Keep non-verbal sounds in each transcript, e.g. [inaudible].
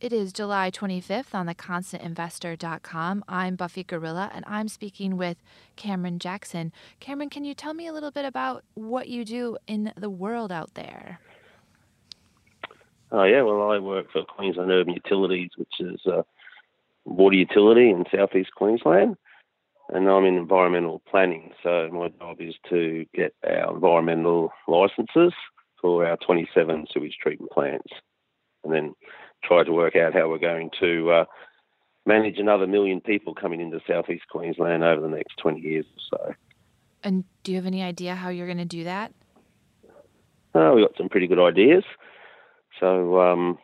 It is July 25th on theconstantinvestor.com. I'm Buffy Gorilla and I'm speaking with Cameron Jackson. Cameron, can you tell me a little bit about what you do in the world out there? Oh, yeah, well, I work for Queensland Urban Utilities, which is a water utility in southeast Queensland, and I'm in environmental planning. So my job is to get our environmental licences for our 27 sewage treatment plants and then try to work out how we're going to uh, manage another million people coming into southeast Queensland over the next 20 years or so. And do you have any idea how you're going to do that? Uh, we've got some pretty good ideas. So, um,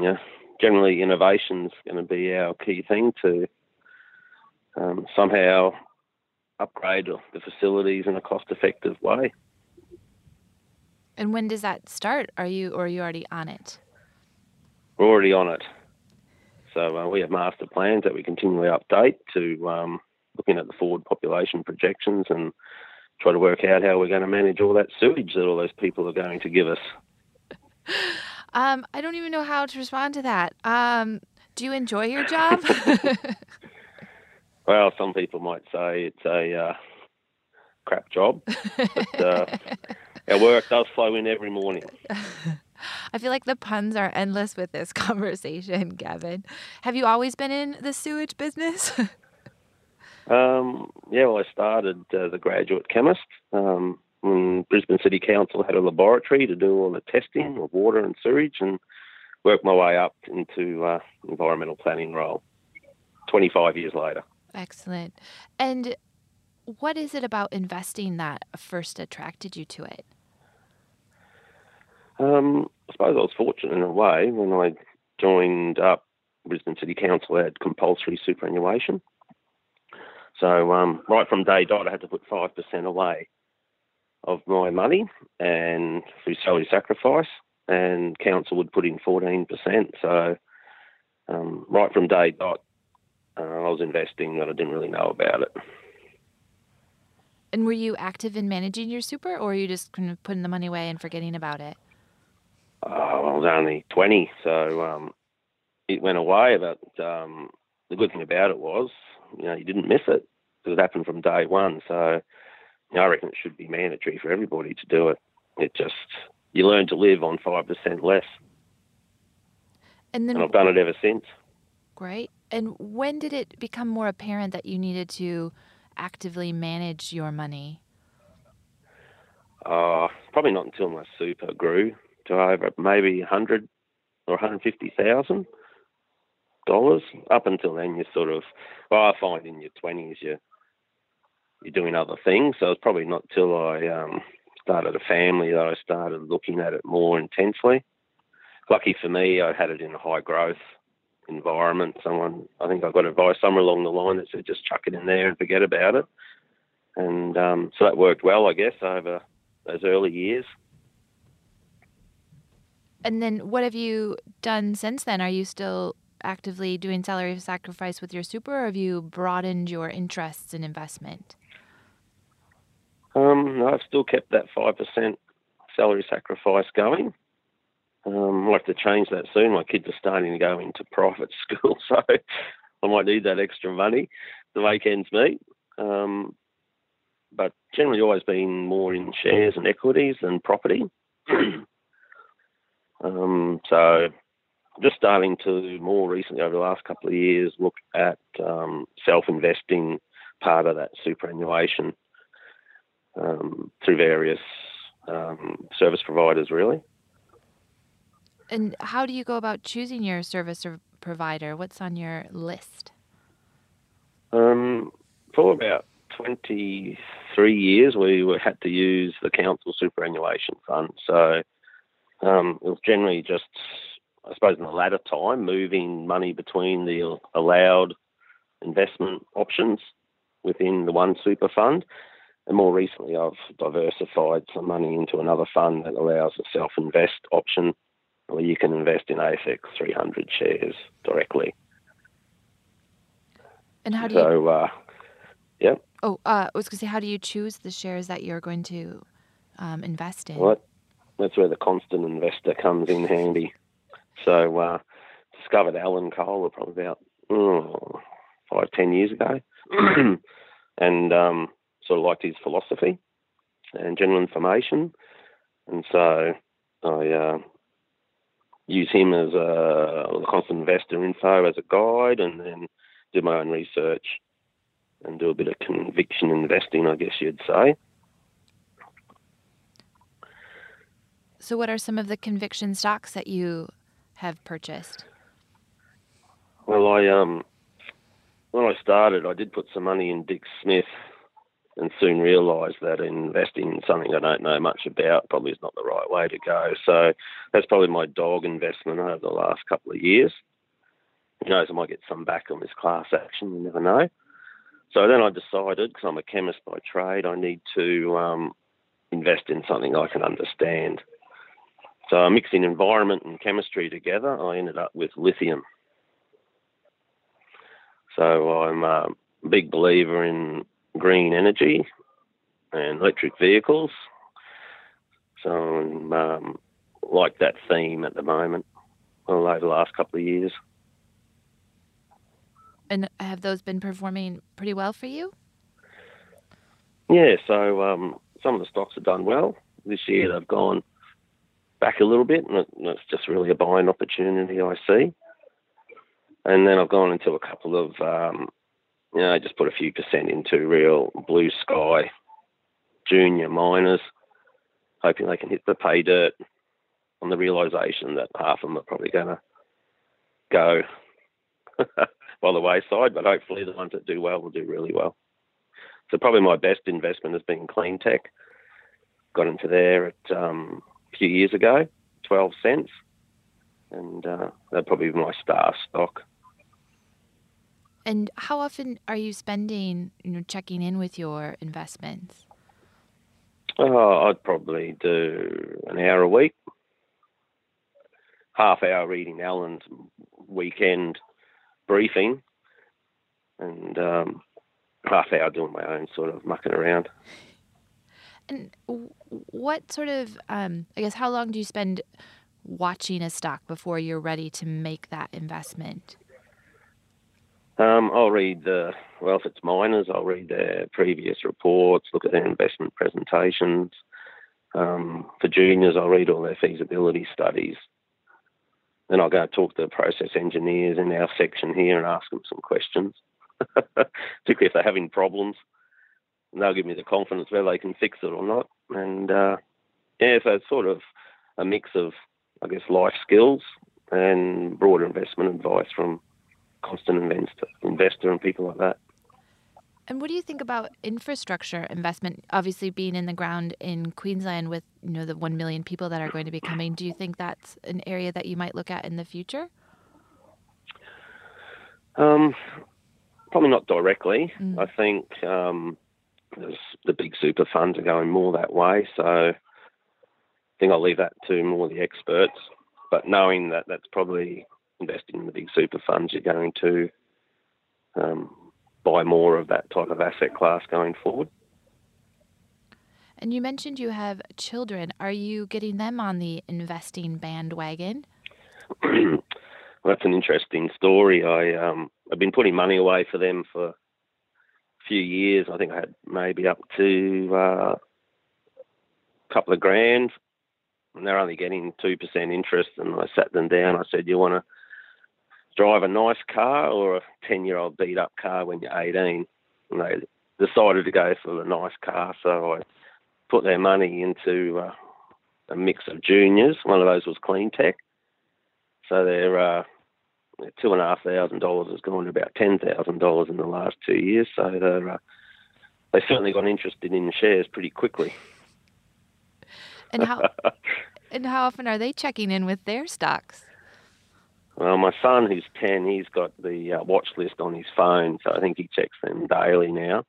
yeah, generally innovation is going to be our key thing to um, somehow upgrade the facilities in a cost-effective way. And when does that start? Are you or are you already on it? We're already on it. So uh, we have master plans that we continually update to um, looking at the forward population projections and try to work out how we're going to manage all that sewage that all those people are going to give us. [laughs] Um, I don't even know how to respond to that. Um, do you enjoy your job? [laughs] well, some people might say it's a uh, crap job, but uh, [laughs] our work does flow in every morning. I feel like the puns are endless with this [laughs] conversation, Gavin. Have you always been in the sewage business? [laughs] um, yeah, well, I started as a graduate chemist. Um, when Brisbane City Council had a laboratory to do all the testing of water and sewage, and worked my way up into uh, environmental planning role. Twenty five years later. Excellent. And what is it about investing that first attracted you to it? Um, I suppose I was fortunate in a way when I joined up Brisbane City Council had compulsory superannuation. So um, right from day dot, I had to put five percent away of my money and through salary sacrifice, and council would put in fourteen percent. So um, right from day dot, uh, I was investing, but I didn't really know about it. And were you active in managing your super, or were you just kind of putting the money away and forgetting about it? Uh, I was only 20, so um, it went away. But um, the good thing about it was, you know, you didn't miss it because it happened from day one. So you know, I reckon it should be mandatory for everybody to do it. It just, you learn to live on 5% less. And then and I've done it ever since. Great. And when did it become more apparent that you needed to actively manage your money? Uh, probably not until my super grew to over maybe 100 or 150,000 dollars. Up until then, you sort of, well, I find in your 20s you you're doing other things. So it's probably not till I um, started a family that I started looking at it more intensely. Lucky for me, I had it in a high growth environment. Someone, I think I got advice somewhere along the line that said just chuck it in there and forget about it. And um, so that worked well, I guess, over those early years. And then what have you done since then? Are you still actively doing salary sacrifice with your super, or have you broadened your interests in investment? Um, I've still kept that 5% salary sacrifice going. Um, I'll have to change that soon. My kids are starting to go into private [laughs] school, so I might need that extra money to make ends meet. Um, but generally, always been more in shares and equities than property. [clears throat] Um, so just starting to more recently over the last couple of years look at um, self-investing part of that superannuation um, through various um, service providers, really. And how do you go about choosing your service provider? What's on your list? Um, for about 23 years, we had to use the council superannuation fund. So um, it was generally just, I suppose, in the latter time, moving money between the allowed investment options within the one super fund. And more recently, I've diversified some money into another fund that allows a self invest option where you can invest in ASX 300 shares directly. And how do so, you? Uh, yeah. Oh, uh, I was going to say, how do you choose the shares that you're going to um, invest in? Well, that's where the constant investor comes in handy. So uh, discovered Alan Kohler probably about oh, five, ten years ago, [clears throat] and um, sort of liked his philosophy and general information, and so I uh, use him as a, constant investor info as a guide, and then do my own research and do a bit of conviction investing, I guess you'd say. So, what are some of the conviction stocks that you have purchased? Well, I um, when I started, I did put some money in Dick Smith, and soon realised that investing in something I don't know much about probably is not the right way to go. So that's probably my dog investment over the last couple of years. Who knows? I might get some back on this class action. You never know. So then I decided, because I'm a chemist by trade, I need to um, invest in something I can understand. So mixing environment and chemistry together, I ended up with lithium. So I'm a big believer in green energy and electric vehicles. So I'm um, like that theme at the moment, well, over the last couple of years. And have those been performing pretty well for you? Yeah, so um, some of the stocks have done well. This year they've gone back a little bit, and it's just really a buying opportunity I see. And then I've gone into a couple of, um, you know, just put a few percent into real blue sky junior miners, hoping they can hit the pay dirt on the realization that half of them are probably going to go [laughs] by the wayside, but hopefully the ones that do well will do really well. So probably my best investment has been Clean TeQ. Got into there at um, a few years ago, 12 cents, and uh, that'd probably be my star stock. And how often are you spending, you know, checking in with your investments? Oh, I'd probably do an hour a week, half hour reading Alan's weekend briefing, and um, half hour doing my own sort of mucking around. And what sort of, um, I guess, how long do you spend watching a stock before you're ready to make that investment? Um, I'll read the, well, if it's miners, I'll read their previous reports, look at their investment presentations. Um, for juniors, I'll read all their feasibility studies. Then I'll go talk to the process engineers in our section here and ask them some questions, [laughs] particularly if they're having problems. And they'll give me the confidence whether they can fix it or not. And uh, yeah, so it's sort of a mix of, I guess, life skills and broader investment advice from constant investor, investor and people like that. And what do you think about infrastructure investment? Obviously, being in the ground in Queensland with you know the one million people that are going to be coming, do you think that's an area that you might look at in the future? Um, probably not directly. Mm. I think um, the big super funds are going more that way. So I think I'll leave that to more the experts. But knowing that that's probably investing in the big super funds, you're going to um, buy more of that type of asset class going forward. And you mentioned you have children. Are you getting them on the investing bandwagon? [clears throat] well, that's an interesting story. I um, I've been putting money away for them for few years. I think I had maybe up to uh, a couple of grand, and they're only getting two percent interest. And I sat them down. I said, "You want to drive a nice car or a 10 year old beat up car when you're 18. And they decided to go for the nice car, so I put their money into uh, a mix of juniors. One of those was Clean TeQ. So their, uh, two and a half thousand dollars has gone to about ten thousand dollars in the last two years. So they're uh, they certainly got interested in shares pretty quickly. [laughs] And how [laughs] and how often are they checking in with their stocks? Well, my son, who's 10, he's got the uh, watch list on his phone, so I think he checks them daily now.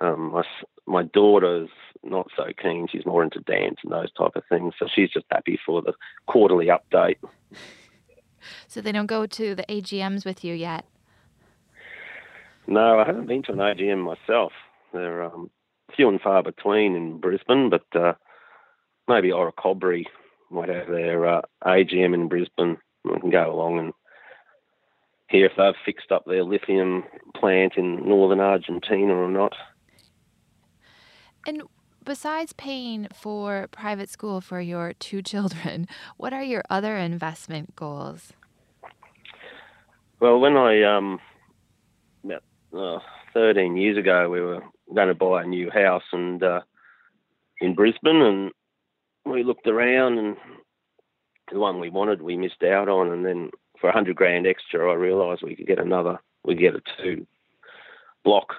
Um, my, my daughter's not so keen. She's more into dance and those type of things, so she's just happy for the quarterly update. [laughs] So they don't go to the AGMs with you yet? No, I haven't been to an AGM myself. They're um, few and far between in Brisbane, but uh, maybe Orocobre might have their uh, AGM in Brisbane we can go along and hear if they've fixed up their lithium plant in northern Argentina or not. And besides paying for private school for your two children, [laughs] what are your other investment goals? Well, when I um, about uh, 13 years ago, we were going to buy a new house and uh, in Brisbane, and we looked around, and the one we wanted we missed out on, and then for a hundred grand extra, I realised we could get another, we get a two block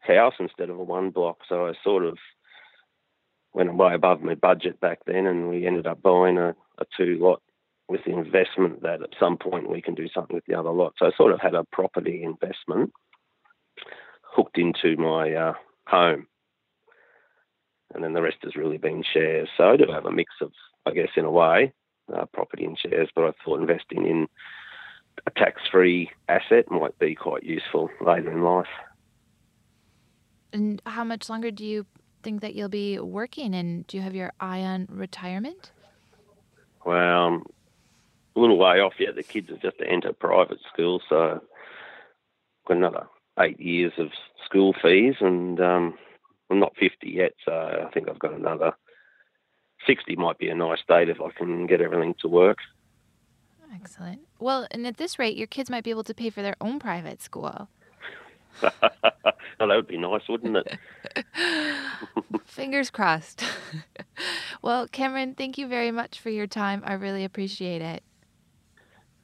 house instead of a one block. So I sort of went way above my budget back then, and we ended up buying a, a two lot with the investment that at some point we can do something with the other lot. So I sort of had a property investment hooked into my uh, home. And then the rest has really been shares. So I do have a mix of, I guess, in a way, uh, property and shares, but I thought investing in a tax free asset might be quite useful later in life. And how much longer do you think that you'll be working? And do you have your eye on retirement? Well, I'm a little way off yet. The kids are just to enter private school, so got another eight years of school fees, and um, I'm not 50 yet, so I think I've got another 60 might be a nice date if I can get everything to work. Excellent. Well, and at this rate, your kids might be able to pay for their own private school. [laughs] oh, that would be nice, wouldn't it? [laughs] Fingers crossed. [laughs] well, Cameron, thank you very much for your time. I really appreciate it.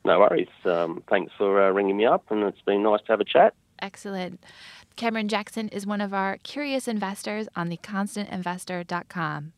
No worries. Um, thanks for uh, ringing me up, and it's been nice to have a chat. Excellent. Cameron Jackson is one of our curious investors on the theconstantinvestor.com.